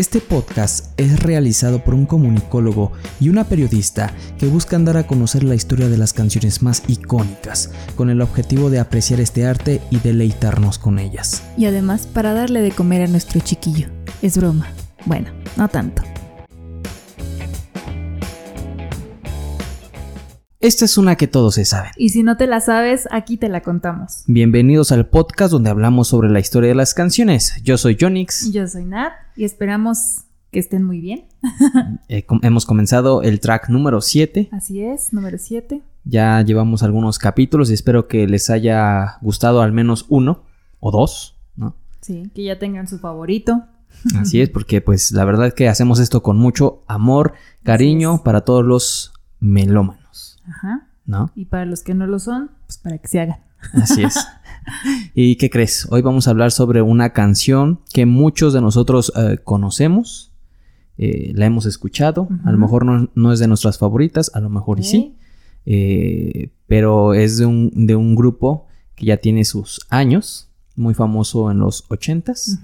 Este podcast es realizado por un comunicólogo y una periodista que buscan dar a conocer la historia de las canciones más icónicas, con el objetivo de apreciar este arte y deleitarnos con ellas. Y además para darle de comer a nuestro chiquillo. Es broma. Bueno, no tanto. Esta es una que todos se saben. Y si no te la sabes, aquí te la contamos. Bienvenidos al podcast donde hablamos sobre la historia de las canciones. Yo soy Jonix. Yo soy Nat y esperamos que estén muy bien. Eh, com- hemos comenzado el track número 7. Así es, número 7. Ya llevamos algunos capítulos y espero que les haya gustado al menos uno o dos, ¿no? Sí, que ya tengan su favorito. Así es, porque pues la verdad que hacemos esto con mucho amor, cariño es. para todos los melómanos, Ajá. ¿no? Y para los que no lo son, pues para que se hagan. Así es. ¿Y qué crees? Hoy vamos a hablar sobre una canción que muchos de nosotros eh, conocemos, eh, la hemos escuchado, a lo mejor no, no es de nuestras favoritas, a lo mejor y sí, eh, pero es de un, de un grupo que ya tiene sus años, muy famoso en los ochentas.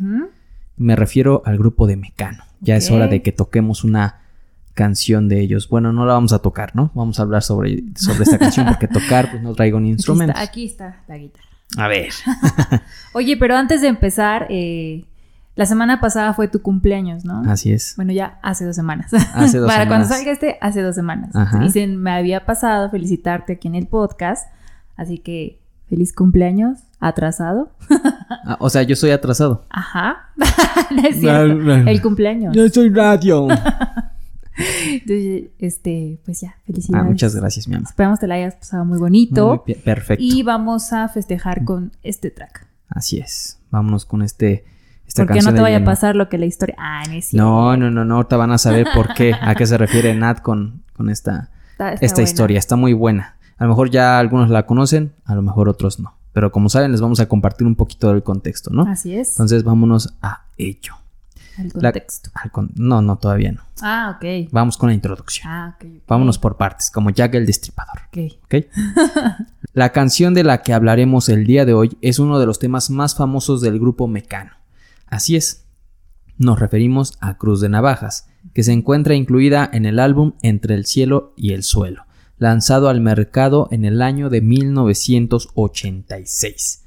Me refiero al grupo de Mecano. Ya es hora de que toquemos una canción de ellos. Bueno, no la vamos a tocar, ¿no? Vamos a hablar sobre, sobre esta canción porque tocar, pues no traigo ni Aquí instrumentos. está, aquí está la guitarra. A ver. Oye, pero antes de empezar, eh, la semana pasada fue tu cumpleaños, ¿no? Así es. Bueno, ya hace dos semanas. Hace dos Para cuando salga este, hace dos semanas. Ajá. Y se me había pasado felicitarte aquí en el podcast. Así que feliz cumpleaños, atrasado. Ah, o sea, yo soy atrasado. Ajá. no es cierto. El cumpleaños. soy radio. Entonces, este, pues ya, felicidades. ah, muchas gracias, mi amor. Esperamos te la hayas pasado muy bonito. Muy perfecto. y vamos a festejar con este track. Así es. Vámonos con este. Esta Porque no te vaya a pasar lo que la historia. Ah, no es. No, no, no, no. Ahorita van a saber por qué. A qué se refiere Nat con, con esta, Está- está esta buena. historia. Está muy buena. A lo mejor ya algunos la conocen, a lo mejor otros no. Pero como saben, les vamos a compartir un poquito del contexto, ¿no? Así es. Entonces vámonos a ello. La- contexto. Al con- no, no, todavía no. Ah, ok. Vamos con la introducción. Ah, ok. ok. Vámonos por partes, como Jack el Destripador. Ok. ¿ok? la canción de la que hablaremos el día de hoy es uno de los temas más famosos del grupo Mecano. Así es, nos referimos a Cruz de Navajas, que se encuentra incluida en el álbum Entre el cielo y el suelo, lanzado al mercado en el año de 1986.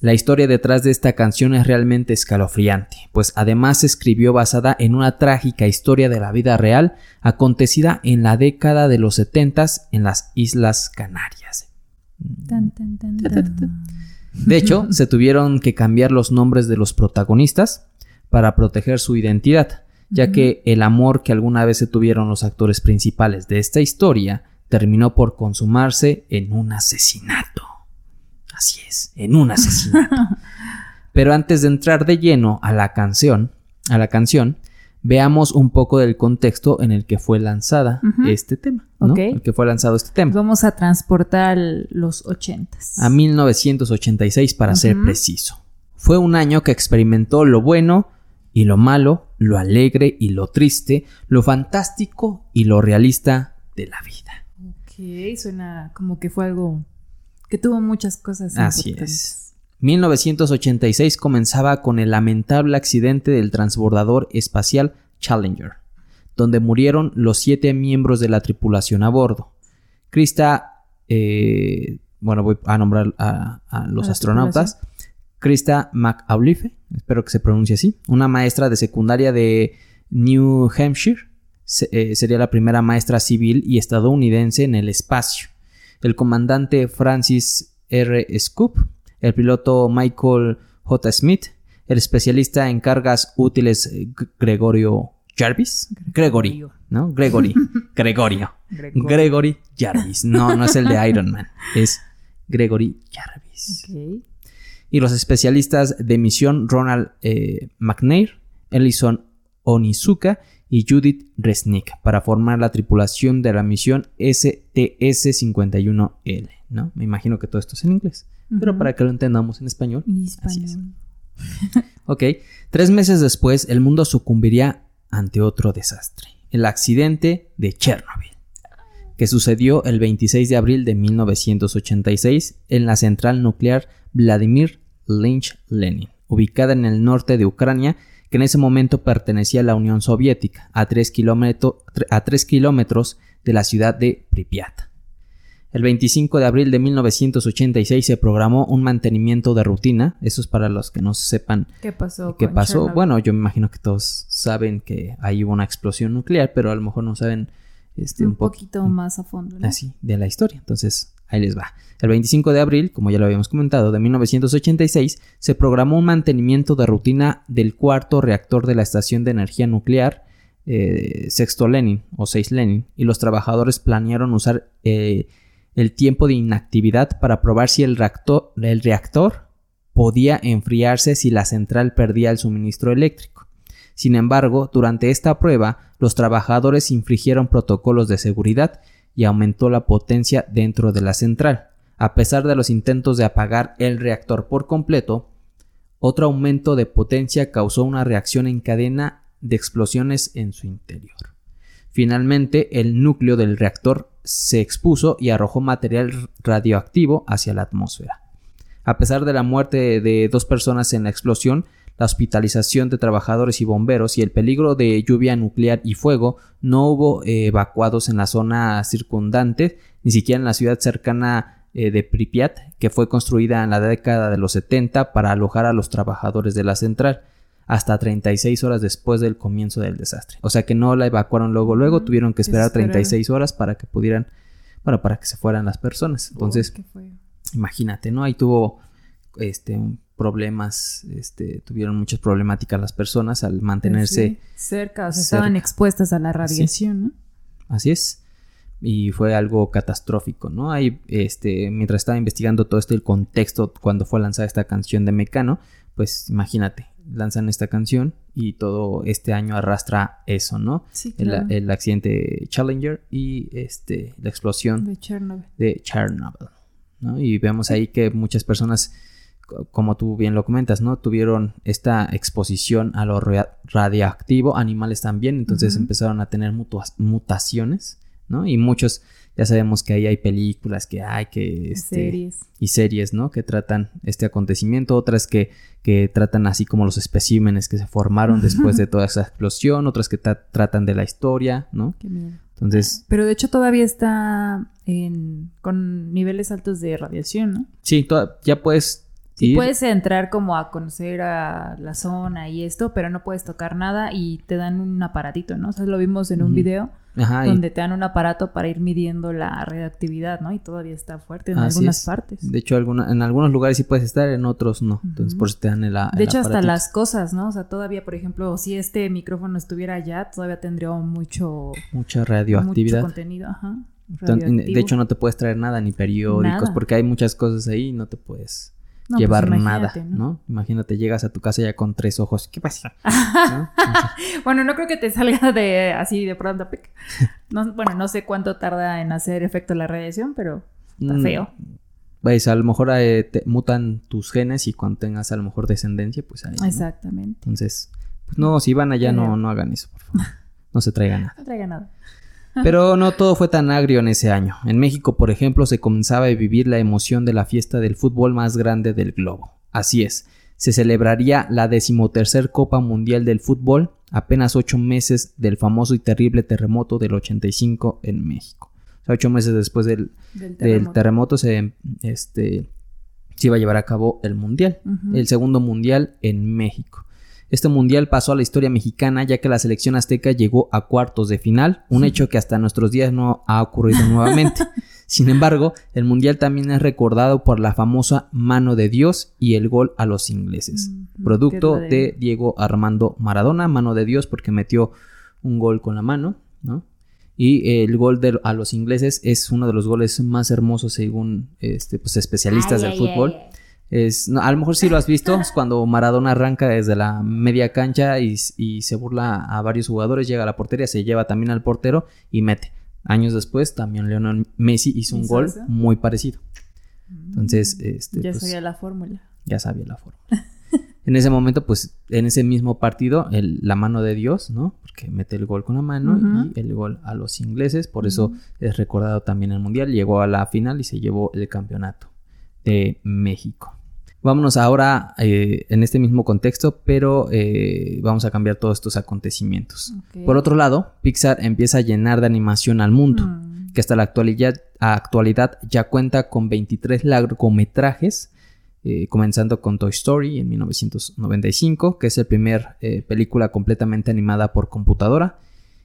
La historia detrás de esta canción es realmente escalofriante, pues además se escribió basada en una trágica historia de la vida real acontecida en la década de los 70 en las Islas Canarias. Tan, tan, tan, tan. De hecho, se tuvieron que cambiar los nombres de los protagonistas para proteger su identidad, ya que el amor que alguna vez se tuvieron los actores principales de esta historia terminó por consumarse en un asesinato. Así es, en un asesinato. Pero antes de entrar de lleno a la canción, a la canción, veamos un poco del contexto en el que fue lanzada este tema, ¿no? Ok. El que fue lanzado este tema. Vamos a transportar los ochentas. A 1986 para ser preciso. Fue un año que experimentó lo bueno y lo malo, lo alegre y lo triste, lo fantástico y lo realista de la vida. Ok, suena como que fue algo que tuvo muchas cosas Así es. 1986 comenzaba con el lamentable accidente del transbordador espacial Challenger, donde murieron los siete miembros de la tripulación a bordo. Krista, eh, bueno, voy a nombrar a, a los astronautas. Krista McAuliffe, espero que se pronuncie así, una maestra de secundaria de New Hampshire, se- eh, sería la primera maestra civil y estadounidense en el espacio. El comandante Francis R. Scoop, el piloto Michael J. Smith, el especialista en cargas útiles eh, Gregorio Jarvis, Gregory, Gregorio. ¿no? Gregory, Gregorio, Gregorio. Gregory Jarvis, no, no es el de Iron Man, es Gregory Jarvis y los especialistas de misión Ronald eh, McNair, Ellison Onizuka y Judith Resnick para formar la tripulación de la misión STS-51L, ¿no? Me imagino que todo esto es en inglés, pero para que lo entendamos en español. Así es. español. Ok, tres meses después el mundo sucumbiría ante otro desastre, el accidente de Chernobyl, que sucedió el 26 de abril de 1986 en la central nuclear Vladimir Lynch Lenin, ubicada en el norte de Ucrania, que en ese momento pertenecía a la Unión Soviética, a 3 kilómetros de la ciudad de Pripyat. El 25 de abril de 1986 se programó un mantenimiento de rutina. Eso es para los que no sepan qué pasó. ¿Qué pasó? Bueno, yo me imagino que todos saben que ahí hubo una explosión nuclear, pero a lo mejor no saben este, un, poquito más a fondo. Así, de la historia. Entonces, ahí les va. El 25 de abril, como ya lo habíamos comentado, de 1986, se programó un mantenimiento de rutina del cuarto reactor de la estación de energía nuclear eh, Sexto Lenin o 6 Lenin, y los trabajadores planearon usar eh, el tiempo de inactividad para probar si el reactor, el reactor podía enfriarse si la central perdía el suministro eléctrico. Sin embargo, durante esta prueba, los trabajadores infringieron protocolos de seguridad y aumentó la potencia dentro de la central. A pesar de los intentos de apagar el reactor por completo, otro aumento de potencia causó una reacción en cadena de explosiones en su interior. Finalmente, el núcleo del reactor se expuso y arrojó material radioactivo hacia la atmósfera. A pesar de la muerte de dos personas en la explosión, la hospitalización de trabajadores y bomberos y el peligro de lluvia nuclear y fuego, no hubo eh, evacuados en la zona circundante, ni siquiera en la ciudad cercana eh, de Pripyat, que fue construida en la década de los 70 para alojar a los trabajadores de la central hasta 36 horas después del comienzo del desastre. O sea que no la evacuaron luego, luego tuvieron que esperar 36 horas para que pudieran, bueno, para que se fueran las personas. Entonces, imagínate, ¿no? Ahí tuvo este problemas, este, tuvieron muchas problemáticas las personas al mantenerse cerca, o sea, estaban expuestas a la radiación, ¿no? Así es. Y fue algo catastrófico, ¿no? Ahí, este, mientras estaba investigando todo este el contexto cuando fue lanzada esta canción de Mecano, pues imagínate, lanzan esta canción y todo este año arrastra eso, ¿no? Sí, el, accidente Challenger y este, la explosión de Chernobyl. De Chernobyl ¿no? Y vemos ahí que muchas personas, como tú bien lo comentas, ¿no? Tuvieron esta exposición a lo radiactivo, animales también, entonces empezaron a tener mutaciones, ¿no? Y muchos ya sabemos que ahí hay películas que hay que... Este, series. Y series, ¿no? Que tratan este acontecimiento, otras que, que tratan así como los especímenes que se formaron después de toda esa explosión, otras que tratan de la historia, ¿no? Qué miedo. Entonces... Pero de hecho todavía está en, con niveles altos de radiación, ¿no? Sí, ya puedes Sí, puedes entrar como a conocer a la zona y esto, pero no puedes tocar nada y te dan un aparatito, ¿no? O sea, lo vimos en un video donde te dan un aparato para ir midiendo la radioactividad, ¿no? Y todavía está fuerte en algunas partes. De hecho, en algunos lugares sí puedes estar, en otros no. Entonces, por eso te dan el, el De hecho, hasta las cosas, ¿no? O sea, todavía, por ejemplo, si este micrófono estuviera allá, todavía tendría mucho... Mucha radioactividad. Mucho contenido, ajá. De hecho, no te puedes traer nada, ni periódicos, porque hay muchas cosas ahí y no te puedes pues llevar nada, ¿no? Imagínate, llegas a tu casa ya con tres ojos. ¿Qué pasa? bueno, no creo que te salga de así de pronto. bueno, no sé cuánto tarda en hacer efecto la radiación, pero está mm, feo. Pues a lo mejor eh, te mutan tus genes y cuando tengas a lo mejor descendencia, pues ahí. Exactamente. Entonces, pues no, si van allá, no, no hagan eso, por favor. No se traigan nada. No traigan nada. Pero no todo fue tan agrio en ese año. En México, por ejemplo, se comenzaba a vivir la emoción de la fiesta del fútbol más grande del globo. Así es, se celebraría la decimotercer Copa Mundial del Fútbol, apenas ocho meses del famoso y terrible terremoto del 85 en México. O sea, ocho meses después del, terremoto. se, este, se iba a llevar a cabo el Mundial, el segundo Mundial en México. Este mundial pasó a la historia mexicana ya que la selección azteca llegó a cuartos de final, un hecho que hasta nuestros días no ha ocurrido nuevamente. Sin embargo, el mundial también es recordado por la famosa mano de Dios y el gol a los ingleses, producto de Diego Armando Maradona, mano de Dios porque metió un gol con la mano, ¿no? Y el gol de, a los ingleses es uno de los goles más hermosos según este, pues, especialistas del fútbol. Es, a lo mejor sí lo has visto, es cuando Maradona arranca desde la media cancha y, se burla a varios jugadores, llega a la portería, se lleva también al portero y mete. Años después también Leonel Messi hizo un gol muy parecido. Entonces, este, ya pues, sabía la fórmula. Ya sabía la fórmula. en ese momento, pues, en ese mismo partido, la mano de Dios, ¿no? Porque mete el gol con la mano y el gol a los ingleses, por eso es recordado también el Mundial, llegó a la final y se llevó el campeonato de México. Vámonos ahora eh, en este mismo contexto, pero eh, vamos a cambiar todos estos acontecimientos. Por otro lado, Pixar empieza a llenar de animación al mundo, mm. que hasta la actualidad, actualidad, ya cuenta con 23 largometrajes, eh, comenzando con Toy Story en 1995, que es la primera película completamente animada por computadora,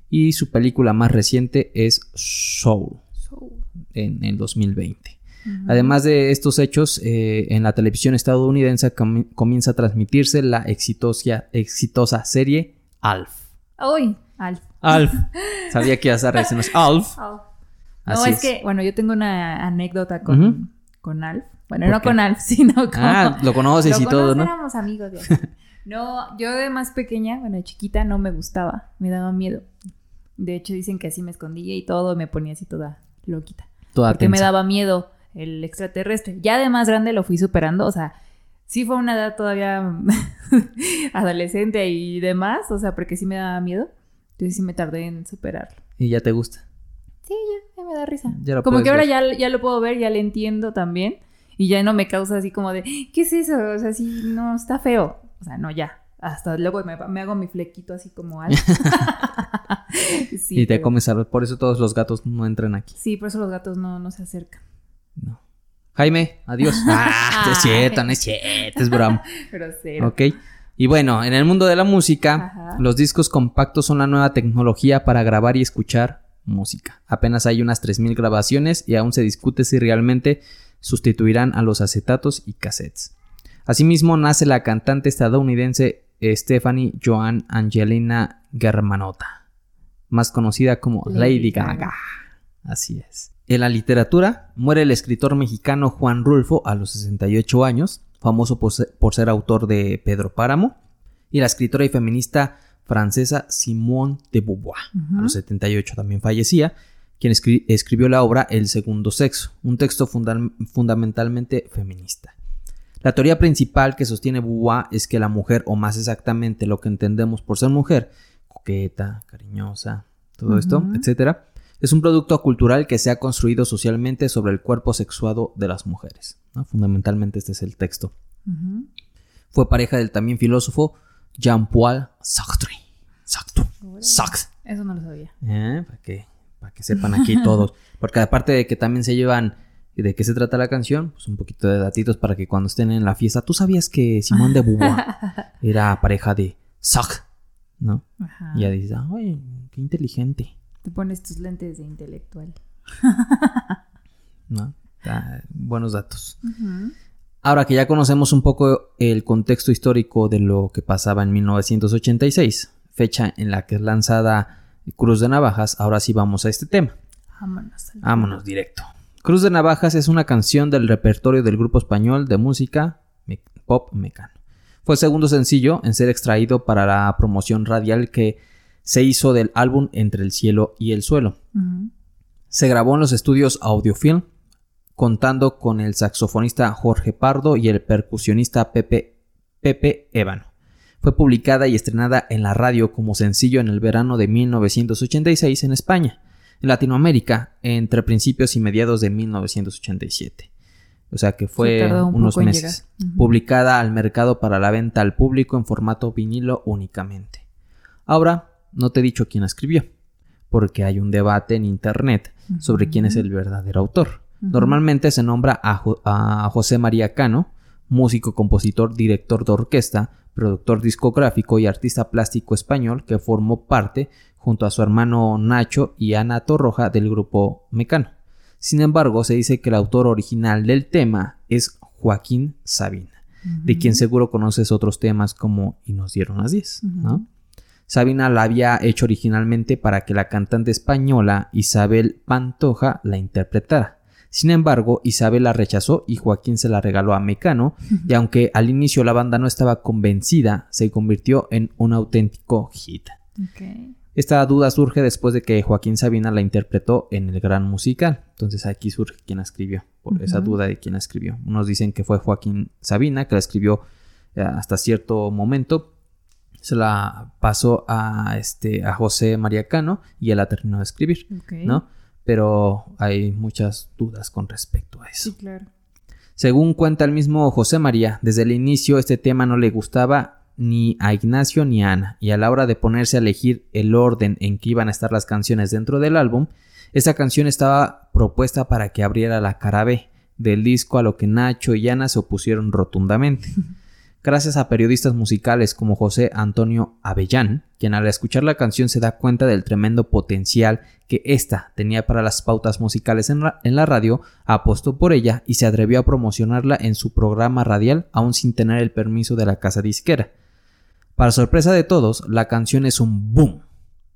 y su película más reciente es Soul, Soul. en el 2020. Además de estos hechos, eh, en la televisión estadounidense comienza a transmitirse la exitosa, exitosa serie Alf. ¡Uy! Alf. Alf. Sabía que ibas a reaccionar. Alf. Alf. no, es, que, bueno, yo tengo una anécdota con, con Alf. Bueno, no con Alf, sino con... Ah, lo conoces y todo, ¿no? Éramos amigos de No, yo de más pequeña, bueno, de chiquita, no me gustaba. Me daba miedo. De hecho, dicen que así me escondía y todo, me ponía así toda loquita. Toda Porque me daba miedo el extraterrestre. Ya de más grande lo fui superando, o sea, sí fue una edad todavía adolescente y demás, o sea, porque sí me daba miedo. Entonces sí me tardé en superarlo. ¿Y ya te gusta? Sí, ya, ya me da risa. como que ahora ya, ya lo puedo ver, ya le entiendo también. Y ya no me causa así como de, ¿qué es eso? O sea, sí, no, está feo. O sea, no, ya. Hasta luego me, hago mi flequito así como algo. y te comes a... Por eso todos los gatos no entran aquí. Sí, por eso los gatos no, no se acercan. No. Jaime, adiós. Ah, es cierto, no es cierto, es broma. Grosero. Ok. Y bueno, en el mundo de la música, los discos compactos son la nueva tecnología para grabar y escuchar música. Apenas hay unas 3.000 grabaciones y aún se discute si realmente sustituirán a los acetatos y cassettes. Asimismo, nace la cantante estadounidense Stephanie Joan Angelina Germanotta, más conocida como Lady, Gaga. Así es. En la literatura, muere el escritor mexicano Juan Rulfo a los 68 años, famoso por ser, autor de Pedro Páramo, y la escritora y feminista francesa Simone de Beauvoir, a los 78 también fallecía, quien escribió la obra El segundo sexo, un texto fundamentalmente feminista. La teoría principal que sostiene Beauvoir es que la mujer, o más exactamente lo que entendemos por ser mujer, coqueta, cariñosa, todo esto, etcétera, es un producto cultural que se ha construido socialmente sobre el cuerpo sexuado de las mujeres. Fundamentalmente este es el texto. Fue pareja del también filósofo Jean-Paul Sartre. Sartre. Sartre. Eso no lo sabía. ¿Eh? Para que, para que sepan aquí todos. Porque aparte de que también se llevan de qué se trata la canción, pues un poquito de datitos para que cuando estén en la fiesta, tú sabías que Simón de Beauvoir era pareja de Sartre, ¿no? Y ya dices, ay, qué inteligente. Te pones tus lentes de intelectual. ¿No? buenos datos. Ahora que ya conocemos un poco el contexto histórico de lo que pasaba en 1986, fecha en la que es lanzada Cruz de Navajas, ahora sí vamos a este tema. Vámonos. Vámonos directo. Cruz de Navajas es una canción del repertorio del grupo español de música pop mecano. Fue el segundo sencillo en ser extraído para la promoción radial que se hizo del álbum Entre el cielo y el suelo. Se grabó en los estudios Audiofilm, contando con el saxofonista Jorge Pardo y el percusionista Pepe, Pepe Ébano. Fue publicada y estrenada en la radio como sencillo en el verano de 1986 en España, en Latinoamérica entre principios y mediados de 1987. O sea que fue unos meses. Publicada al mercado para la venta al público en formato vinilo únicamente. Ahora no te he dicho quién escribió, porque hay un debate en Internet sobre quién es el verdadero autor. Normalmente se nombra a, José María Cano, músico, compositor, director de orquesta, productor discográfico y artista plástico español que formó parte, junto a su hermano Nacho y Ana Torroja, del grupo Mecano. Sin embargo, se dice que el autor original del tema es Joaquín Sabina, de quien seguro conoces otros temas como Y nos dieron las 10, ¿no? Sabina la había hecho originalmente para que la cantante española Isabel Pantoja la interpretara. Sin embargo, Isabel la rechazó y Joaquín se la regaló a Mecano, y aunque al inicio la banda no estaba convencida, se convirtió en un auténtico hit. Esta duda surge después de que Joaquín Sabina la interpretó en el gran musical. Entonces aquí surge quién la escribió, por esa duda de quién la escribió. Unos dicen que fue Joaquín Sabina, que la escribió eh, hasta cierto momento, se la pasó a, este, a José María Cano y él la terminó de escribir, ¿no? Pero hay muchas dudas con respecto a eso. Sí, claro. Según cuenta el mismo José María, desde el inicio este tema no le gustaba ni a Ignacio ni a Ana, y a la hora de ponerse a elegir el orden en que iban a estar las canciones dentro del álbum, esta canción estaba propuesta para que abriera la cara B del disco, a lo que Nacho y Ana se opusieron rotundamente. Gracias a periodistas musicales como José Antonio Avellán, quien al escuchar la canción se da cuenta del tremendo potencial que ésta tenía para las pautas musicales en la, radio, apostó por ella y se atrevió a promocionarla en su programa radial aún sin tener el permiso de la casa disquera. Para sorpresa de todos, la canción es un boom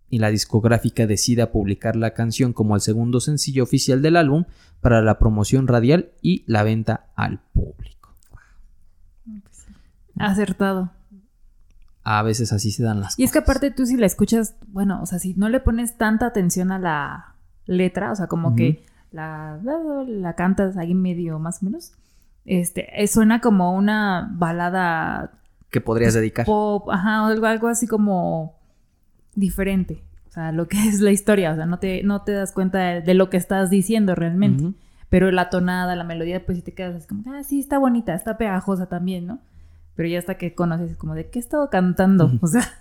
y la discográfica decide publicar la canción como el segundo sencillo oficial del álbum para la promoción radial y la venta al público. Acertado. A veces así se dan las cosas. Y es que aparte tú si la escuchas, bueno, o sea, si no le pones tanta atención a la letra, o sea, como que la, la, cantas ahí medio más o menos, este, eh, suena como una balada que podrías dedicar. Pop, ajá, algo, algo así como diferente. O sea, lo que es la historia. O sea, no te, no te das cuenta de, lo que estás diciendo realmente. Pero la tonada, la melodía, pues si te quedas así como, ah, sí, está bonita, está pegajosa también, ¿no? Pero ya hasta que conoces como de qué he estado cantando. O sea.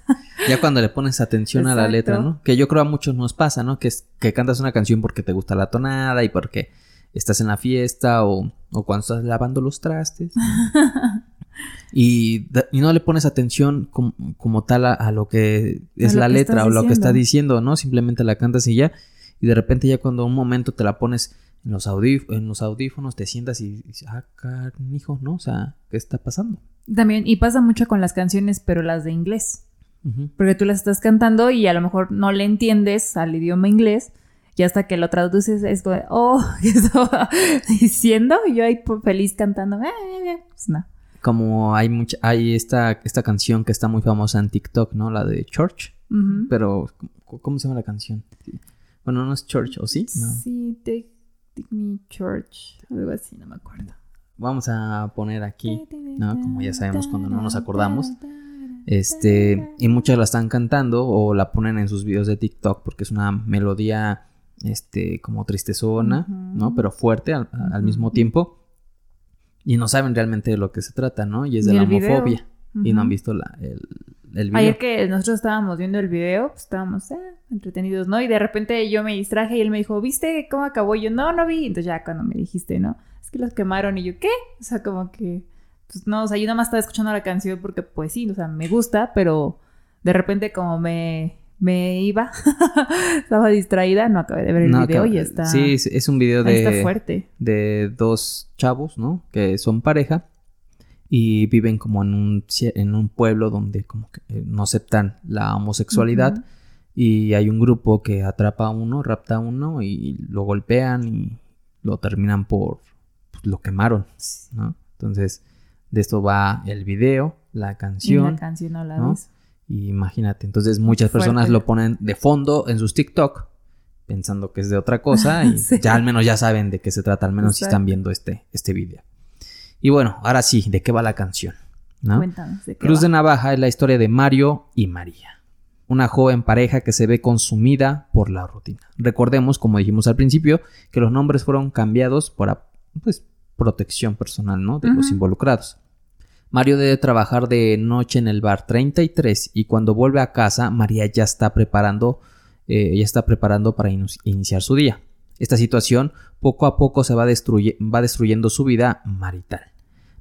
Ya cuando le pones atención a la letra, ¿no? Que yo creo a muchos nos pasa, ¿no? Que, es, que cantas una canción porque te gusta la tonada y porque estás en la fiesta o, o cuando estás lavando los trastes. Y, no le pones atención como, tal a, lo que es la letra o lo que está diciendo, ¿no? Simplemente la cantas y ya. Y de repente ya cuando un momento te la pones en los, en los audífonos, te sientas y dices, ah, carnijo, ¿no? O sea, ¿qué está pasando? También, y pasa mucho con las canciones, pero las de inglés. Porque tú las estás cantando y a lo mejor no le entiendes al idioma inglés. Y hasta que lo traduces es como, oh, ¿qué estaba diciendo? Y yo ahí feliz cantando. Eh". Pues no como hay mucha, hay esta, esta canción que está muy famosa en TikTok, ¿no? La de Church. Pero, ¿cómo se llama la canción? Bueno, no es Church, ¿o sí? Sí, take, Me Church. Algo así, no me acuerdo. Vamos a poner aquí, ¿no? Como ya sabemos cuando no nos acordamos. Este, y muchas la están cantando o la ponen en sus videos de TikTok porque es una melodía, este, como tristezona, ¿no? Pero fuerte al, al mismo tiempo. Y no saben realmente de lo que se trata, ¿no? Y es de la homofobia. Y no han visto la, el, el video. Ayer que nosotros estábamos viendo el video, pues estábamos eh, entretenidos, ¿no? Y de repente yo me distraje y él me dijo, ¿viste cómo acabó? Y yo, no, no vi. Entonces ya cuando me dijiste, ¿no? Es que los quemaron y yo, ¿qué? O sea, como que, pues no, o sea, yo nada más estaba escuchando la canción porque pues sí, o sea, me gusta, pero de repente como me me iba, estaba distraída, no acabé de ver el video y está... Sí, es un video de... fuerte. De dos chavos, ¿no? Que son pareja y viven como en un, en un pueblo donde como que eh, no aceptan la homosexualidad y hay un grupo que atrapa a uno, rapta a uno y lo golpean y lo terminan por... Pues, lo quemaron, ¿no? Entonces, de esto va el video, la canción. la canción no la ves imagínate, entonces muchas personas lo ponen de fondo en sus TikTok pensando que es de otra cosa y ya al menos ya saben de qué se trata, al menos si están viendo este, este video. Y bueno, ahora sí, ¿de qué va la canción? Cruz de Navaja es la historia de Mario y María, una joven pareja que se ve consumida por la rutina. Recordemos, como dijimos al principio, que los nombres fueron cambiados por pues, protección personal ¿no? de los involucrados. Mario debe trabajar de noche en el bar 33 y cuando vuelve a casa María ya está preparando, eh, ya está preparando para iniciar su día. Esta situación poco a poco se va, va destruyendo su vida marital.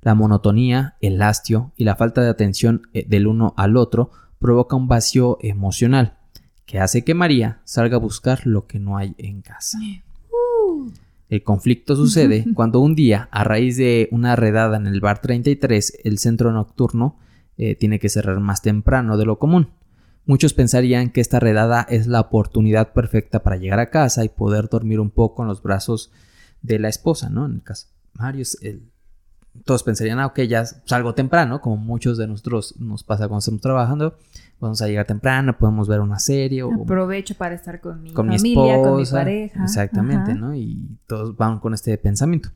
La monotonía, el hastio y la falta de atención eh, del uno al otro provoca un vacío emocional que hace que María salga a buscar lo que no hay en casa. El conflicto sucede cuando un día, a raíz de una redada en el bar 33, el centro nocturno eh, tiene que cerrar más temprano de lo común. Muchos pensarían que esta redada es la oportunidad perfecta para llegar a casa y poder dormir un poco en los brazos de la esposa, ¿no? En el caso Mario, el, todos pensarían, ah, ok, ya salgo temprano, como muchos de nosotros nos pasa cuando estamos trabajando, vamos a llegar temprano, podemos ver una serie. O, Aprovecho para estar con mi familia, con mi pareja. Exactamente, ¿no? Y todos van con este pensamiento.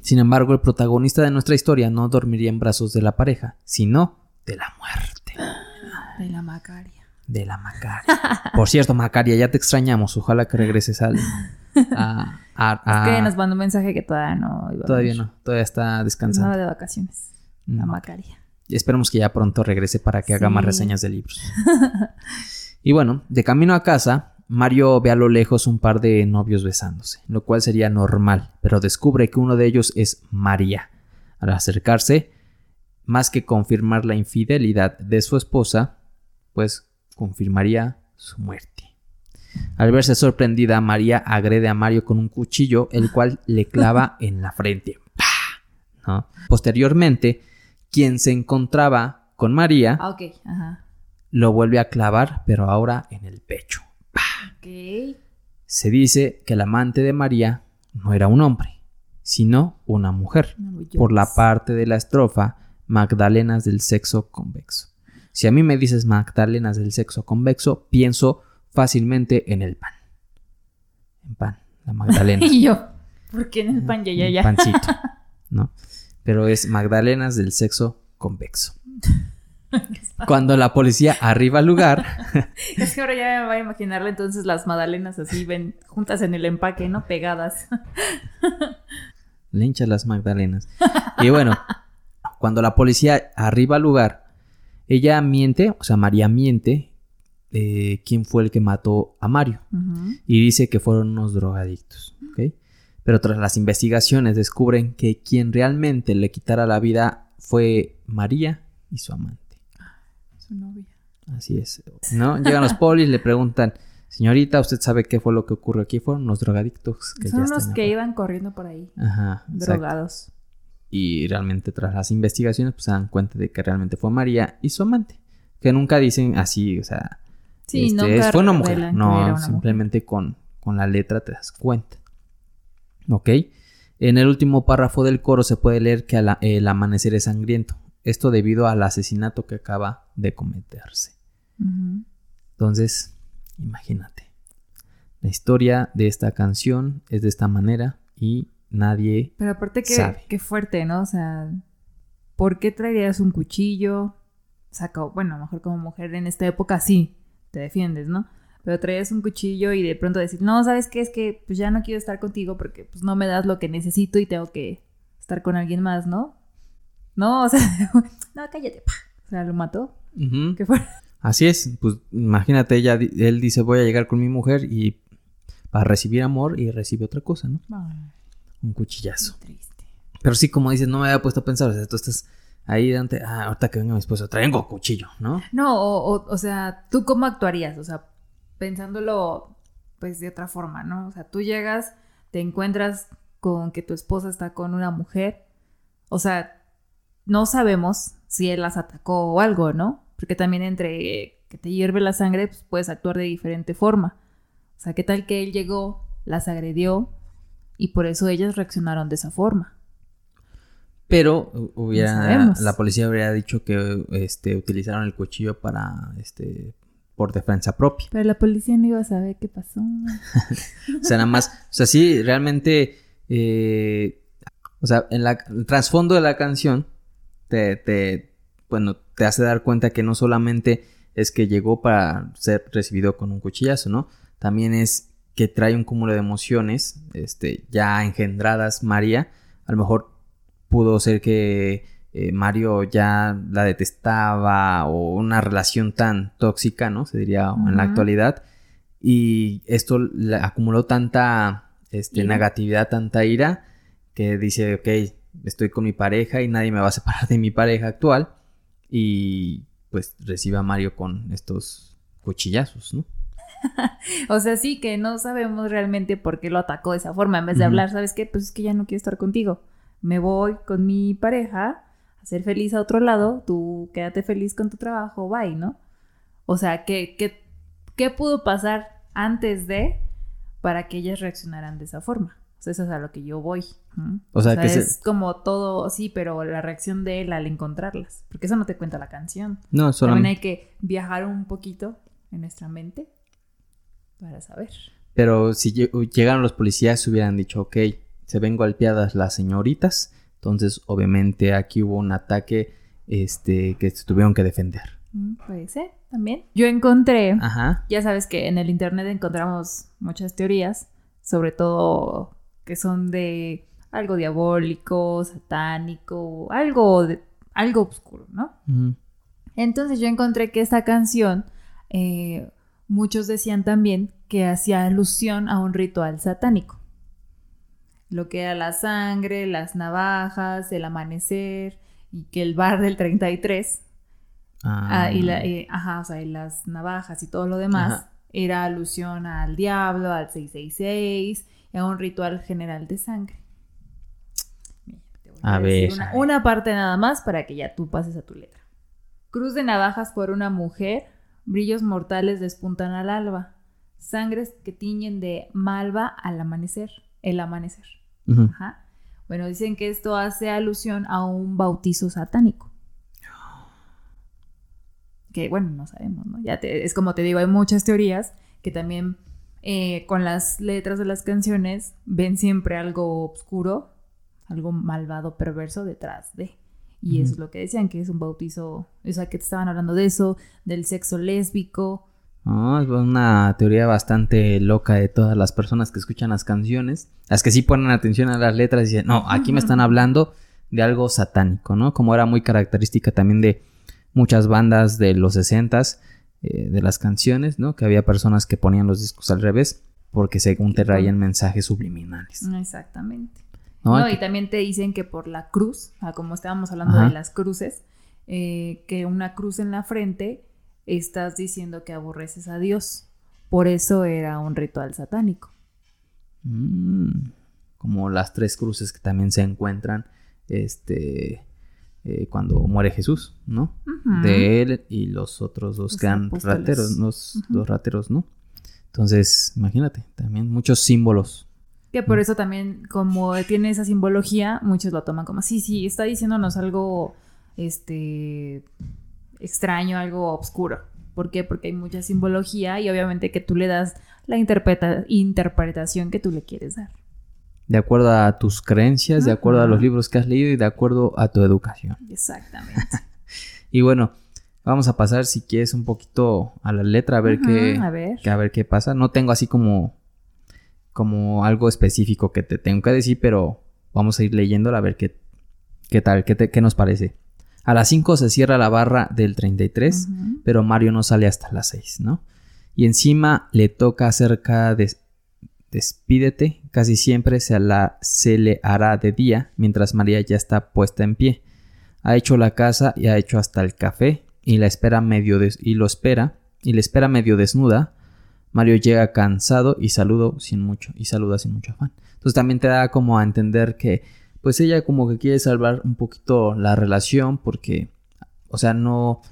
Sin embargo, el protagonista de nuestra historia no dormiría en brazos de la pareja, sino de la muerte. De la Macaria. De la Macaria. Por cierto, Macaria, ya te extrañamos. Ojalá que regreses al, a, Es que nos mandó un mensaje que todavía no iba Todavía no, todavía está descansando. Estaba de vacaciones. La Macaria. Y esperemos que ya pronto regrese para que haga más reseñas de libros. y bueno, de camino a casa, Mario ve a lo lejos un par de novios besándose, lo cual sería normal, pero descubre que uno de ellos es María. Al acercarse, más que confirmar la infidelidad de su esposa, pues confirmaría su muerte. Al verse sorprendida, María agrede a Mario con un cuchillo, el cual le clava en la frente. Posteriormente, quien se encontraba con María ah, lo vuelve a clavar, pero ahora en el pecho. Se dice que el amante de María no era un hombre, sino una mujer, por la parte de la estrofa Magdalenas del sexo convexo. Si a mí me dices Magdalenas del sexo convexo, pienso fácilmente en el pan. En pan, la Magdalena. y yo, ¿por qué en el pan ya, ya, ya? Pancito, ¿no? Pero es Magdalenas del sexo convexo. Cuando la policía arriba al lugar. es que ahora ya me voy a imaginarle entonces las magdalenas así, ven juntas en el empaque, ¿no? Pegadas. Le las magdalenas. Y bueno, cuando la policía arriba al lugar, ella miente, o sea, María miente, eh, quién fue el que mató a Mario. Y dice que fueron unos drogadictos. ¿ok? Pero tras las investigaciones descubren que quien realmente le quitara la vida fue María y su amante novia. Así es. ¿No? Llegan los polis, le preguntan, señorita, ¿usted sabe qué fue lo que ocurrió aquí? Fueron los drogadictos que Son los que iban corriendo por ahí. Ajá. Drogados. Y realmente tras las investigaciones, pues se dan cuenta de que realmente fue María y su amante. Que nunca dicen así, o sea. Sí, este, fue una mujer. No, simplemente Con, con la letra te das cuenta. ¿Ok? En el último párrafo del coro se puede leer que el amanecer es sangriento. Esto debido al asesinato que acaba de cometerse. Entonces, imagínate. La historia de esta canción es de esta manera y nadie. Pero aparte que, sabe. qué fuerte, ¿no? O sea, ¿por qué traerías un cuchillo? Saca, bueno, a lo mejor como mujer en esta época sí, te defiendes, ¿no? Pero traías un cuchillo y de pronto decir, no, ¿sabes qué? Es que pues ya no quiero estar contigo porque pues no me das lo que necesito y tengo que estar con alguien más, ¿no? No, o sea, no, cállate. O sea, lo mató. ¿Qué fue? Así es, pues imagínate, ella, él dice voy a llegar con mi mujer y para recibir amor y recibe otra cosa, ¿no? Un cuchillazo. triste. Pero sí, como dices, no me había puesto a pensar, o sea, tú estás ahí delante, ah, ahorita que venga mi esposo, traigo cuchillo, ¿no? No, o, o, sea, ¿tú cómo actuarías? O sea, pensándolo, pues, de otra forma, ¿no? O sea, tú llegas, te encuentras con que tu esposa está con una mujer, o sea, no sabemos si él las atacó o algo, ¿no? Porque también entre que te hierve la sangre, pues puedes actuar de diferente forma. O sea, ¿qué tal que él llegó, las agredió y por eso ellas reaccionaron de esa forma? Pero hubiera, la policía habría dicho que este, utilizaron el cuchillo para, este, por defensa propia. Pero la policía no iba a saber qué pasó. o sea, nada más, o sea, sí, realmente, eh, o sea, en la, el trasfondo de la canción te, bueno, te hace dar cuenta que no solamente es que llegó para ser recibido con un cuchillazo, ¿no? También es que trae un cúmulo de emociones, este, ya engendradas María. A lo mejor pudo ser que eh, Mario ya la detestaba o una relación tan tóxica, ¿no? Se diría en la actualidad. Y esto le acumuló tanta este, negatividad, tanta ira, que dice, ok, estoy con mi pareja y nadie me va a separar de mi pareja actual. Y pues recibe a Mario con estos cuchillazos, ¿no? o sea, sí que no sabemos realmente por qué lo atacó de esa forma. En vez de hablar, ¿sabes qué? Pues es que ya no quiero estar contigo. Me voy con mi pareja a ser feliz a otro lado. Tú quédate feliz con tu trabajo, bye, ¿no? O sea, ¿qué, qué, qué pudo pasar antes de para que ellas reaccionaran de esa forma? eso es a lo que yo voy. O sea, que es como todo, sí, pero la reacción de él al encontrarlas. Porque eso no te cuenta la canción. No, solamente. También hay que viajar un poquito en nuestra mente para saber. Pero si llegaron los policías, hubieran dicho, ok, se ven golpeadas las señoritas. Entonces, obviamente, aquí hubo un ataque este, que se tuvieron que defender. Mm, puede ser, también. Yo encontré, Ajá. ya sabes que en el internet encontramos muchas teorías sobre todo que son de algo diabólico, satánico, algo de, algo oscuro, ¿no? Entonces yo encontré que esta canción, eh, muchos decían también que hacía alusión a un ritual satánico. Lo que era la sangre, las navajas, el amanecer y que el bar del 33 ah. y, eh, ajá, o sea, y las navajas y todo lo demás era alusión al diablo, al 666 y a un ritual general de sangre. a, ver. una parte nada más para que ya tú pases a tu letra. Cruz de navajas por una mujer, brillos mortales despuntan al alba, sangres que tiñen de malva al amanecer, el amanecer. Bueno, dicen que esto hace alusión a un bautizo satánico. Que bueno, no sabemos, ¿no? Ya es como te digo, hay muchas teorías que también eh, con las letras de las canciones ven siempre algo oscuro, algo malvado, perverso detrás de. Y eso es lo que decían, que es un bautizo, o sea, que te estaban hablando de eso, del sexo lésbico. es una teoría bastante loca de todas las personas que escuchan las canciones, las que sí ponen atención a las letras y dicen, no, aquí me están hablando de algo satánico, ¿no? Como era muy característica también de muchas bandas de los 60 eh, de las canciones, ¿no? Que había personas que ponían los discos al revés porque según te traían mensajes subliminales. Exactamente. No, y también te dicen que por la cruz, como estábamos hablando de las cruces, eh, que una cruz en la frente, estás diciendo que aborreces a Dios. Por eso era un ritual satánico. Mm, como las tres cruces que también se encuentran este, eh, cuando muere Jesús, ¿no? De él y los otros dos que quedan rateros, los, los rateros, ¿no? Entonces, imagínate, también muchos símbolos que por eso también, como tiene esa simbología, muchos lo toman como, sí, sí, está diciéndonos algo, este, extraño, algo oscuro. ¿Por qué? Porque hay mucha simbología y obviamente que tú le das la interpretación que tú le quieres dar. De acuerdo a tus creencias, de acuerdo a los libros que has leído y de acuerdo a tu educación. Exactamente. y bueno, vamos a pasar si quieres un poquito a la letra a ver qué a ver. a ver qué pasa. No tengo así como como algo específico que te tengo que decir, pero vamos a ir leyéndola a ver qué, qué tal, qué, qué nos parece. A las 5 se cierra la barra del 33, pero Mario no sale hasta las 6, ¿no? Y encima le toca cerca de despídete, casi siempre se, la, se le hará de día, mientras María ya está puesta en pie. Ha hecho la casa y ha hecho hasta el café, y la espera medio y lo espera, y le espera medio desnuda, Mario llega cansado y saludo sin mucho y saluda sin mucho afán. Entonces también te da como a entender que pues ella como que quiere salvar un poquito la relación porque o sea, no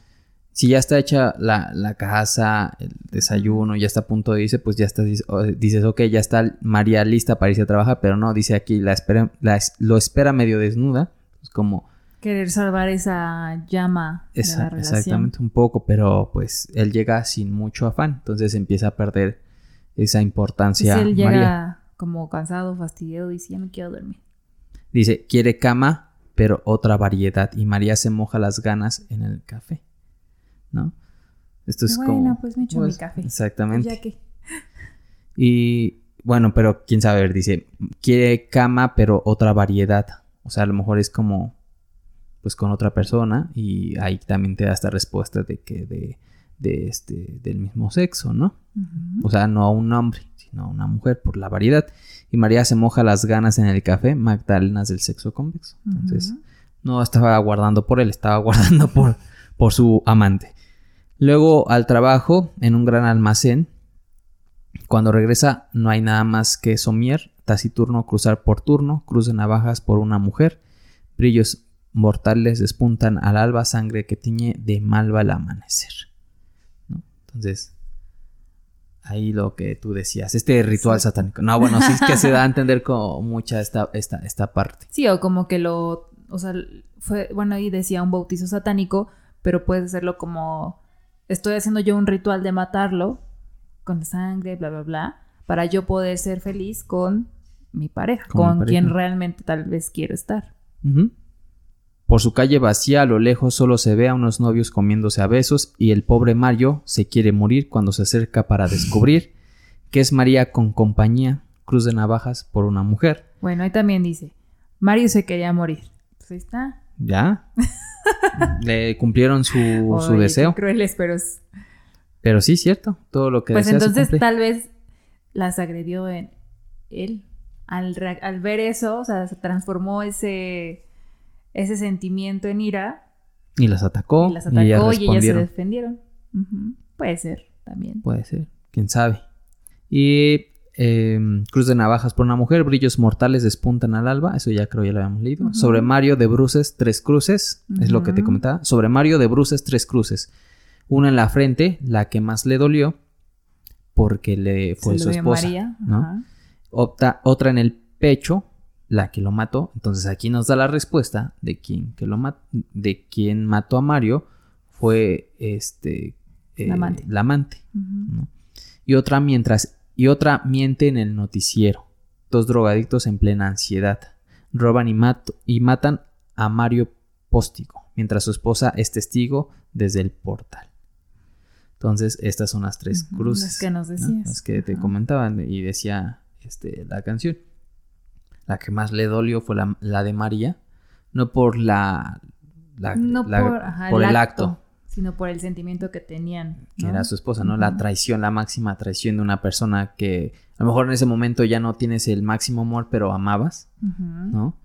si ya está hecha la, la casa, el desayuno, ya está a punto de irse, pues ya está, dices, ok, ya está María lista para irse a trabajar, pero no, dice aquí, la espera, lo espera medio desnuda, es como, Querer salvar esa llama de la relación. Exactamente, un poco, pero pues él llega sin mucho afán, entonces empieza a perder esa importancia. Pues él llega como cansado, fastidiado, y dice, ya me quiero dormir. Dice, quiere cama, pero otra variedad, y María se moja las ganas en el café, ¿no? Esto es como... Bueno, pues me echo mi pues, café. Exactamente. Ya que... Y bueno, pero quién sabe, dice, quiere cama, pero otra variedad. O sea, a lo mejor es como pues con otra persona y ahí también te da esta respuesta de que de, de este del mismo sexo, ¿no? O sea, no a un hombre, sino a una mujer por la variedad. Y María se moja las ganas en el café, Magdalenas del sexo convexo. Entonces, no estaba guardando por él, estaba guardando por, por su amante. Luego al trabajo en un gran almacén. Cuando regresa no hay nada más que somier, taciturno, cruzar por turno, cruz de navajas por una mujer, brillos mortales despuntan al alba sangre que tiñe de malva el amanecer. Entonces, ahí lo que tú decías, este ritual satánico. No, bueno, sí es que se da a entender como mucha esta, esta, esta parte. Sí, o como que lo, o sea, fue, bueno, ahí decía un bautizo satánico, pero puedes hacerlo como, estoy haciendo yo un ritual de matarlo con sangre, bla, bla, bla, para yo poder ser feliz con mi pareja, con, quien realmente tal vez quiero estar. Por su calle vacía a lo lejos solo se ve a unos novios comiéndose a besos y el pobre Mario se quiere morir cuando se acerca para descubrir que es María con compañía, Cruz de Navajas por una mujer. Bueno, ahí también dice, Mario se quería morir. Pues ahí está. Ya. Le cumplieron su, su deseo. crueles, pero... Pero sí, cierto. Todo lo que Pues entonces tal vez las agredió en él. Al, al ver eso, o sea, se transformó ese, ese sentimiento en ira. Y las atacó. Y las atacó y ellas, se defendieron. Puede ser también. Puede ser, quién sabe. Y em, Cruz de Navajas por una mujer, Brillos Mortales despuntan al alba, eso ya creo ya lo habíamos leído. Sobre Mario de Bruces, tres cruces, es lo que te comentaba. Sobre Mario de Bruces, tres cruces. Una en la frente, la que más le dolió, porque le fue su esposa. ¿no? otra en el pecho, la que lo mató. Entonces aquí nos da la respuesta de quién, que lo de quién mató a Mario fue este la amante. La amante Y otra mientras y otra miente en el noticiero. Dos drogadictos en plena ansiedad roban y, y matan a Mario Póstico, mientras su esposa es testigo desde el portal. Entonces, estas son las tres cruces. Las que nos decías. Las que te comentaban y decía este, la canción. La que más le dolió fue la, de María, no por la, no por, el, acto, sino por el sentimiento que tenían. Que era su esposa, ¿no? La traición, la máxima traición de una persona que a lo mejor en ese momento ya no tienes el máximo amor, pero amabas, ¿no?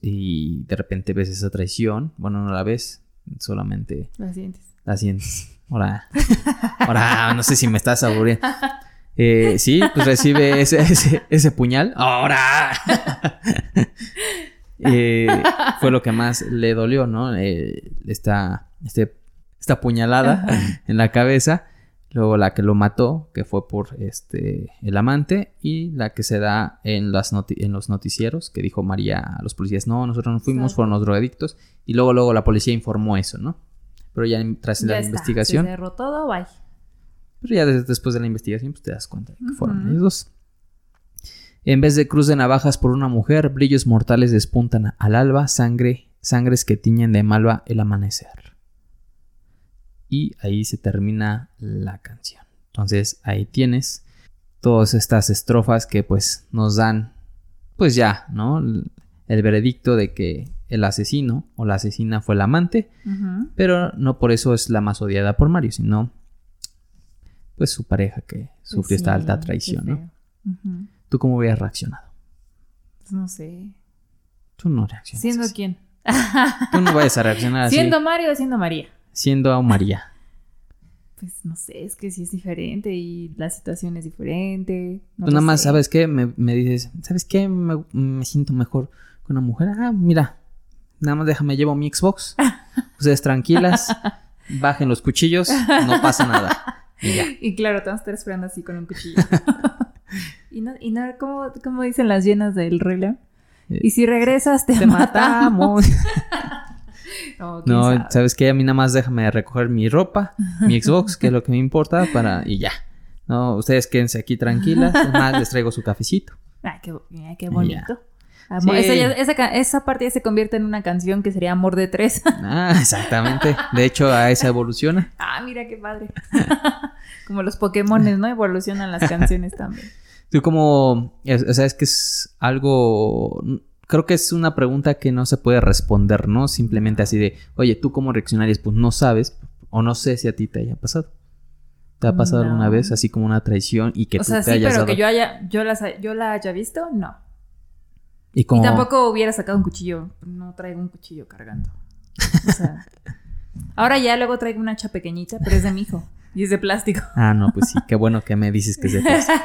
Y de repente ves esa traición, bueno, no la ves, solamente... La sientes. La sientes. Ahora, ahora, no sé si me estás aburriendo. Eh, sí, pues recibe ese, ese, puñal. ¡Ahora! Eh, fue lo que más le dolió, ¿no? Eh, esta, este, esta puñalada en la cabeza. Luego la que lo mató, que fue por este el amante, y la que se da en, las en los noticieros, que dijo María a los policías, no, nosotros no fuimos, fueron los drogadictos, y luego, luego la policía informó eso, ¿no? Pero ya tras la investigación. Se cerró todo, bye. Pero ya después de la investigación, pues te das cuenta de que fueron ellos dos. En vez de cruz de navajas por una mujer, brillos mortales despuntan al alba, sangre, sangres que tiñen de malva el amanecer. Y ahí se termina la canción. Entonces ahí tienes todas estas estrofas que pues nos dan, pues ya, ¿no? El veredicto de que el asesino o la asesina fue el amante, pero no por eso es la más odiada por Mario, sino pues su pareja que sufrió esta alta traición, ¿no? ¿Tú cómo hubieras reaccionado? Pues no sé. Tú no reaccionas. ¿Siendo quién? Tú no vayas a reaccionar así. ¿Siendo Mario o siendo María? Siendo a María. Pues no sé, es que sí es diferente y la situación es diferente. No pues nada más, ¿sabes qué? Me, dices, ¿sabes qué? Me, siento mejor con una mujer. Ah, mira, nada más déjame, llevo mi Xbox. Ustedes tranquilas, bajen los cuchillos, no pasa nada. Y, claro, te vas a estar esperando así con un cuchillo. y no, y no como, dicen las llenas del Rey eh, Y si regresas, te, matamos. no, ¿sabes qué? A mí nada más déjame recoger mi ropa, mi Xbox, que es lo que me importa, para... y ya. No, ustedes quédense aquí tranquilas. Además, les traigo su cafecito. Ah, qué, qué bonito. Esa, esa, parte ya se convierte en una canción que sería Amor de Tres. ah, exactamente. De hecho, a esa evoluciona. ah, mira qué padre. como los Pokémones, ¿no? Evolucionan las canciones también. Tú como, o sea, es que es algo, creo que es una pregunta que no se puede responder, ¿no? Simplemente así de, oye, ¿tú cómo reaccionarías? Pues no sabes, o no sé si a ti te haya pasado. ¿Te ha pasado alguna vez así como una traición y que tú te sí, pero que yo haya, yo, yo la haya visto, no. Y, tampoco hubiera sacado un cuchillo. No traigo un cuchillo cargando. O sea, ahora ya luego traigo una hacha pequeñita, pero es de mi hijo. Y es de plástico. Ah, no, pues sí. Qué bueno que me dices que es de plástico.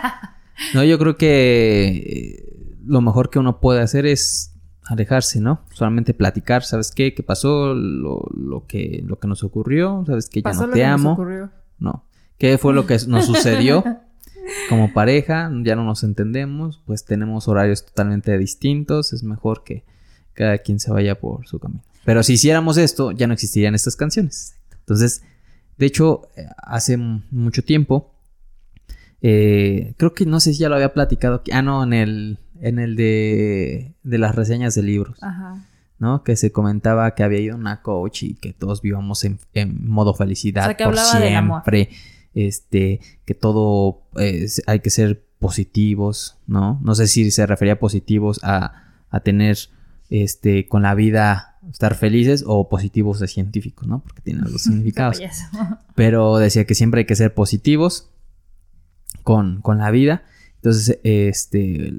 No, yo creo que eh, lo mejor que uno puede hacer es alejarse, ¿no? Solamente platicar, ¿sabes qué? ¿Qué pasó? Lo, lo que, lo que nos ocurrió, ¿sabes qué? Ya no te amo. ocurrió? No. ¿Qué fue lo que nos sucedió? como pareja, ya no nos entendemos, pues tenemos horarios totalmente distintos, es mejor que cada quien se vaya por su camino. Pero si hiciéramos esto, ya no existirían estas canciones. Entonces, de hecho, eh, hace mucho tiempo, eh, creo que no sé si ya lo había platicado, ah, no, en el, en el de, de las reseñas de libros. Ajá. ¿no? Que se comentaba que había ido una coach y que todos vivamos en, modo felicidad por siempre este, que todo eh, hay que ser positivos, ¿no? No sé si se refería a positivos a, a tener este con la vida estar felices o positivos de científicos, ¿no? Porque tienen los significados. Pero decía que siempre hay que ser positivos con, con la vida. Entonces, este,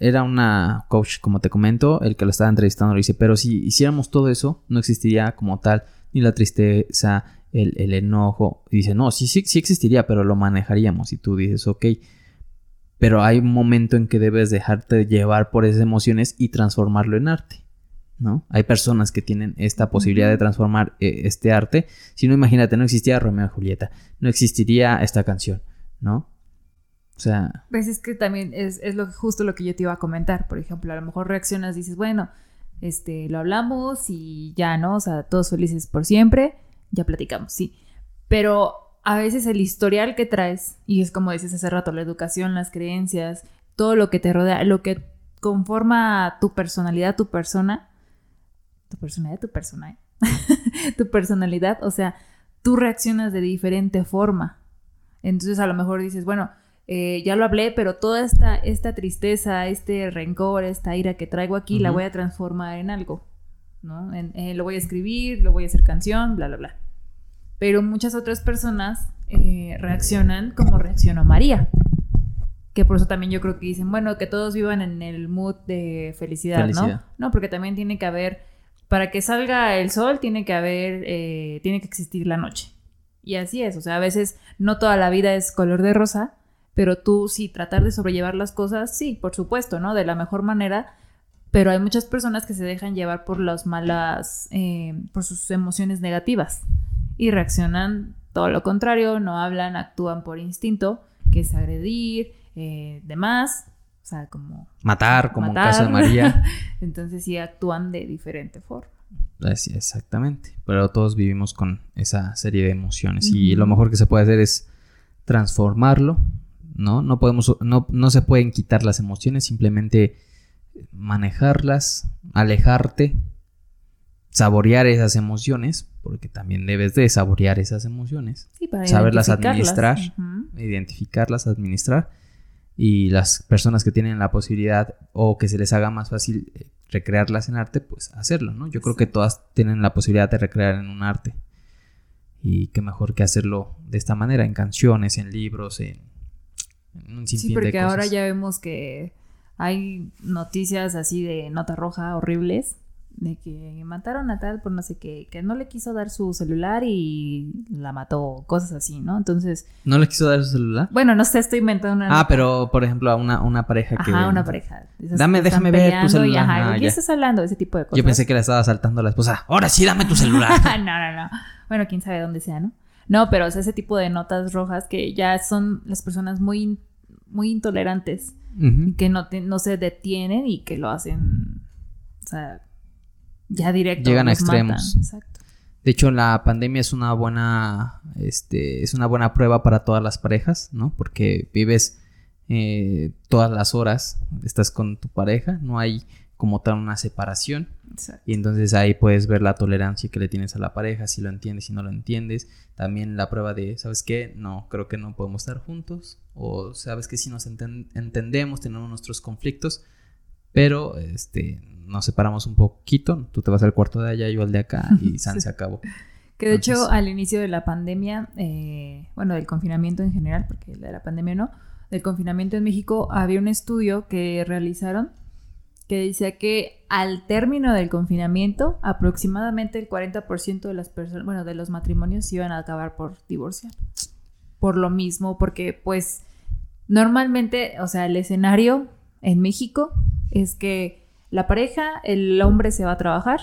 era una coach, como te comento, el que lo estaba entrevistando le dice, pero si hiciéramos todo eso, no existiría como tal ni la tristeza, el, enojo. dice, no, sí, sí, sí existiría, pero lo manejaríamos. Y tú dices, ok, pero hay un momento en que debes dejarte llevar por esas emociones y transformarlo en arte. ¿no? Hay personas que tienen esta posibilidad de transformar eh, este arte. Si no, imagínate, no existía Romeo y Julieta, no existiría esta canción, ¿no? O sea... Pues es que también es, lo, justo lo que yo te iba a comentar. Por ejemplo, a lo mejor reaccionas y dices, bueno, este, lo hablamos y ya, ¿no? O sea, todos felices por siempre, ya platicamos, sí. Pero a veces el historial que traes, y es como dices hace rato, la educación, las creencias, todo lo que te rodea, lo que conforma tu personalidad, tu persona, tu personalidad, tu persona, ¿eh? tu personalidad, o sea, tú reaccionas de diferente forma. Entonces a lo mejor dices, bueno, eh, ya lo hablé, pero toda esta, esta tristeza, este rencor, esta ira que traigo aquí, la voy a transformar en algo, ¿no? Eh, lo voy a escribir, lo voy a hacer canción, bla, bla, bla. Pero muchas otras personas eh, reaccionan como reaccionó María. Que por eso también yo creo que dicen, bueno, que todos vivan en el mood de felicidad, ¿no? No, porque también tiene que haber, para que salga el sol, tiene que haber, eh, tiene que existir la noche. Y así es, o sea, a veces no toda la vida es color de rosa, pero tú sí, tratar de sobrellevar las cosas, sí, por supuesto, ¿no? De la mejor manera, pero hay muchas personas que se dejan llevar por las malas, eh, por sus emociones negativas y reaccionan todo lo contrario, no hablan, actúan por instinto, que es agredir, eh, demás, o sea, como... Matar, como en caso de María. Entonces sí actúan de diferente forma. Así, exactamente, pero todos vivimos con esa serie de emociones y lo mejor que se puede hacer es transformarlo, ¿no? No podemos, no, no se pueden quitar las emociones, simplemente manejarlas, alejarte saborear esas emociones, porque también debes de saborear esas emociones, saberlas administrar, identificarlas, administrar, y las personas que tienen la posibilidad o que se les haga más fácil eh, recrearlas en arte, pues hacerlo, ¿no? Yo creo que todas tienen la posibilidad de recrear en un arte. Y qué mejor que hacerlo de esta manera, en canciones, en libros, en, un sinfín Sí, porque ahora ya vemos que hay noticias así de nota roja horribles de que mataron a tal por no sé qué, que no le quiso dar su celular y la mató, cosas así, ¿no? Entonces... ¿No le quiso dar su celular? Bueno, no sé, estoy inventando una... Ah, pero por ejemplo a una, una pareja que... Ajá, una pareja. Dame, déjame ver tu celular. Y, ajá, ¿qué estás hablando? Ese tipo de cosas. Yo pensé que le estaba saltando a la esposa. Ahora sí, dame tu celular. no, no, no. Bueno, quién sabe dónde sea, ¿no? No, pero ese tipo de notas rojas que ya son las personas muy, muy intolerantes, y que no, no se detienen y que lo hacen... O sea, ya directo. Llegan a extremos. Exacto. De hecho, la pandemia es una buena, este, es una buena prueba para todas las parejas, ¿no? Porque vives eh, todas las horas, estás con tu pareja, no hay como tal una separación. Exacto. Y entonces ahí puedes ver la tolerancia que le tienes a la pareja, si lo entiendes, si no lo entiendes. También la prueba de, ¿sabes qué? No, creo que no podemos estar juntos. O sabes que si nos entendemos, tenemos nuestros conflictos, pero este, nos separamos un poquito, tú te vas al cuarto de allá, yo al de acá y San se acabó. Que de hecho al inicio de la pandemia, eh, bueno, del confinamiento en general, porque de la pandemia no, del confinamiento en México había un estudio que realizaron que decía que al término del confinamiento aproximadamente el 40% de las personas, bueno, de los matrimonios iban a acabar por divorciar. Por lo mismo, porque pues normalmente, o sea, el escenario en México es que la pareja, el hombre se va a trabajar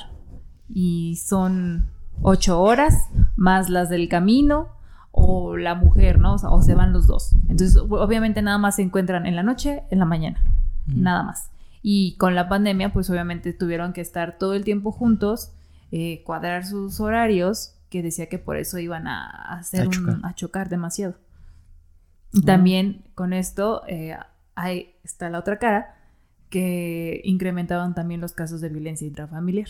y son ocho horas más las del camino o la mujer, ¿no? O, se van los dos. Entonces, obviamente nada más se encuentran en la noche, en la mañana, nada más. Y con la pandemia, pues obviamente tuvieron que estar todo el tiempo juntos, eh, cuadrar sus horarios, que decía que por eso iban a, hacer a, chocar. demasiado. Y también con esto, eh, ahí está la otra cara, que incrementaban también los casos de violencia intrafamiliar.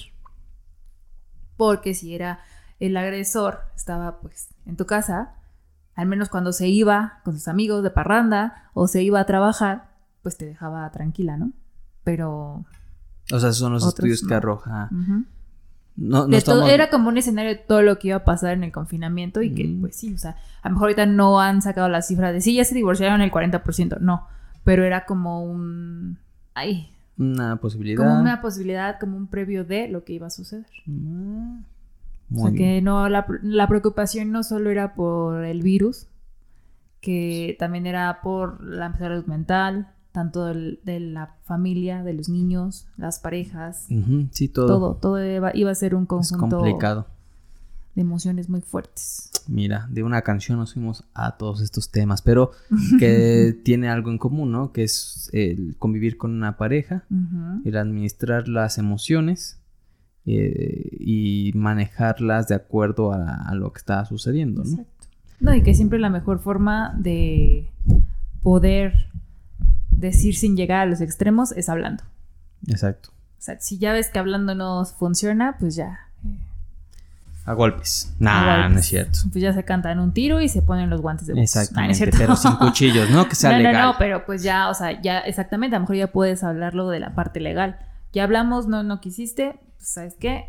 Porque si era el agresor, estaba pues en tu casa, al menos cuando se iba con sus amigos de parranda o se iba a trabajar, pues te dejaba tranquila, ¿no? Pero... O sea, esos son los estudios que arroja. no, era como un escenario de todo lo que iba a pasar en el confinamiento y que, mm. pues sí, o sea, a lo mejor ahorita no han sacado la cifra de sí, ya se divorciaron el 40%, no, pero era como un... Ay, una posibilidad. Como una posibilidad, como un previo de lo que iba a suceder. Mm, o sea que no, la, preocupación no solo era por el virus, que también era por la salud mental, tanto de la familia, de los niños, las parejas. sí, todo. Todo, todo iba, a ser un conjunto complicado. de emociones muy fuertes. Mira, de una canción nos fuimos a todos estos temas, pero que tiene algo en común, ¿no? Que es el convivir con una pareja, el administrar las emociones eh, y manejarlas de acuerdo a, lo que está sucediendo, ¿no? Exacto. No, y que siempre la mejor forma de poder decir sin llegar a los extremos es hablando. Exacto. O sea, si ya ves que hablando no funciona, pues ya. A golpes. Nah, no es cierto. Pues ya se cantan un tiro y se ponen los guantes de box. Exactamente, pero sin cuchillos, ¿no? Que sea no, legal. No, no, pero pues ya, o sea, ya exactamente, a lo mejor ya puedes hablarlo de la parte legal. Ya hablamos, no, no quisiste, pues ¿sabes qué?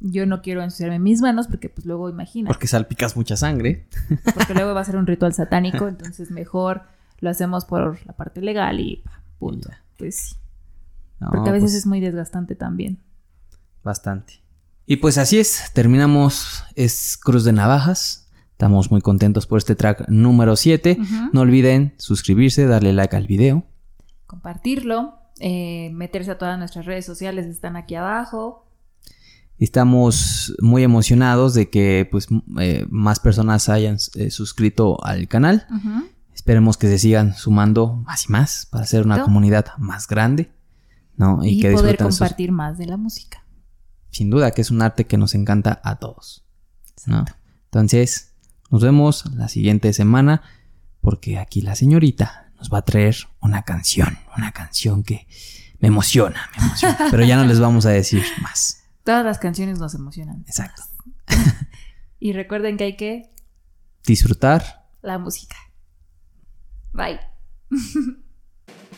Yo no quiero ensuciarme mis manos porque pues luego imagina. Porque salpicas mucha sangre. Porque luego va a ser un ritual satánico, entonces mejor lo hacemos por la parte legal y punto. Pues sí. Porque a veces pues es muy desgastante también. Bastante. Y pues así es, terminamos es Cruz de Navajas. Estamos muy contentos por este track número 7. No olviden suscribirse, darle like al video. Compartirlo, eh, meterse a todas nuestras redes sociales, están aquí abajo. Estamos muy emocionados de que pues eh, más personas hayan eh, suscrito al canal. Esperemos que se sigan sumando más y más para hacer una comunidad más grande, ¿no? Y, que poder compartir más de la música. Sin duda que es un arte que nos encanta a todos, ¿no? Entonces, nos vemos la siguiente semana porque aquí la señorita nos va a traer una canción, una canción que me emociona, me emociona, pero ya no les vamos a decir más. Todas las canciones nos emocionan. Exacto. y recuerden que hay que disfrutar la música. Bye.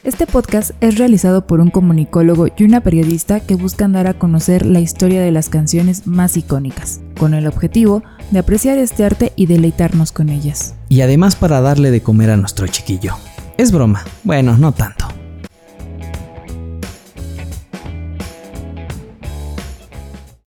Este podcast es realizado por un comunicólogo y una periodista que buscan dar a conocer la historia de las canciones más icónicas, con el objetivo de apreciar este arte y deleitarnos con ellas. Y además para darle de comer a nuestro chiquillo. Es broma, bueno, no tanto.